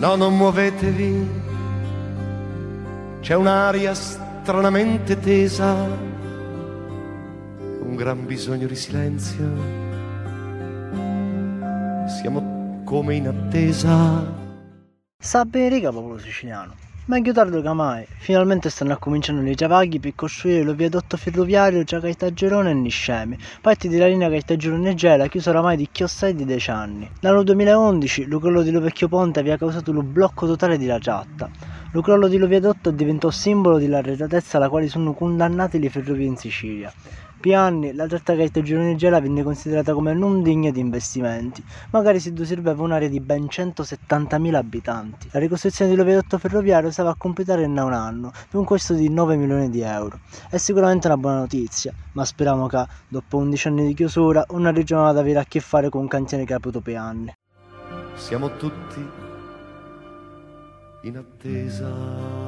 No, non muovetevi, c'è un'aria stranamente tesa, un gran bisogno di silenzio. Siamo come in attesa. Sa bene riga popolo siciliano. Meglio tardi che mai. Finalmente stanno cominciando i giavaghi per costruire lo viadotto ferroviario tra Caitagerone e Niscemi, parte della linea Caitagerone-Gela chiusa oramai di chiossai di 10 anni. L'anno 2011 lo crollo di lo vecchio ponte aveva causato lo blocco totale di la tratta. Lo crollo di viadotto diventò simbolo dell'arretratezza alla quale sono condannate le ferrovie in Sicilia. Anni la tratta Caitagerone-Gela venne considerata come non degna di investimenti, magari se serveva un'area di ben 170.000 abitanti. La ricostruzione dello viadotto ferroviario stava a completare in un anno, per un costo di 9 milioni di euro. È sicuramente una buona notizia, ma speriamo che, dopo 11 anni di chiusura, una regione vada ad avere a che fare con un cantiere che ha avuto per anni. Siamo tutti in attesa.